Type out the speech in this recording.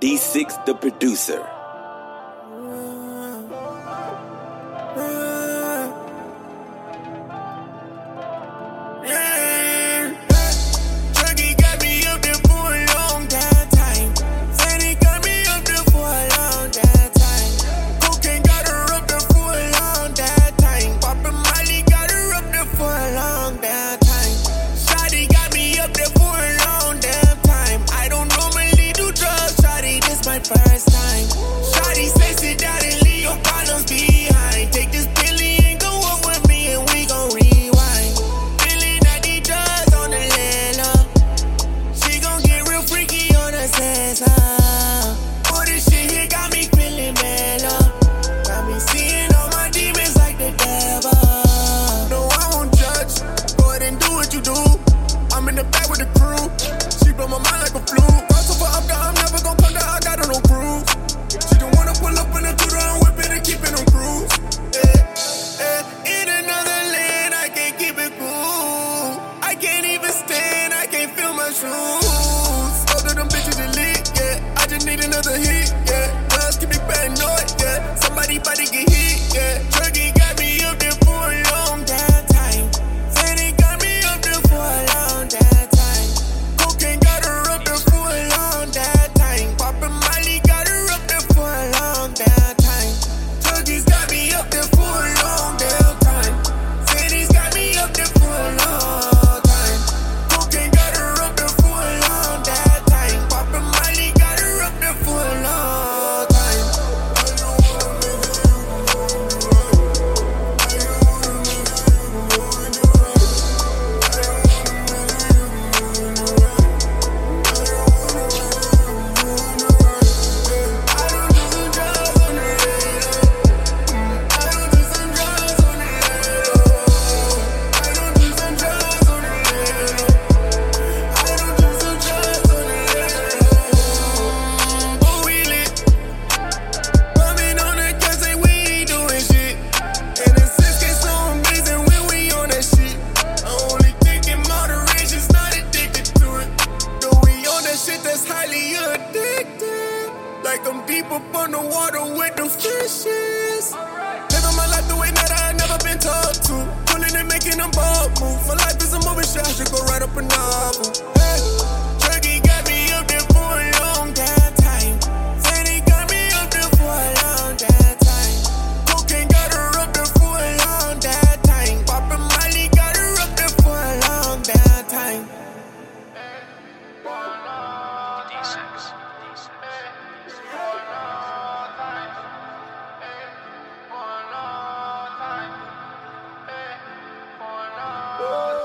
D6 the producer. shoes. Both of them bitches elite, yeah. I just need another hit, up on the water with them fishes. 我。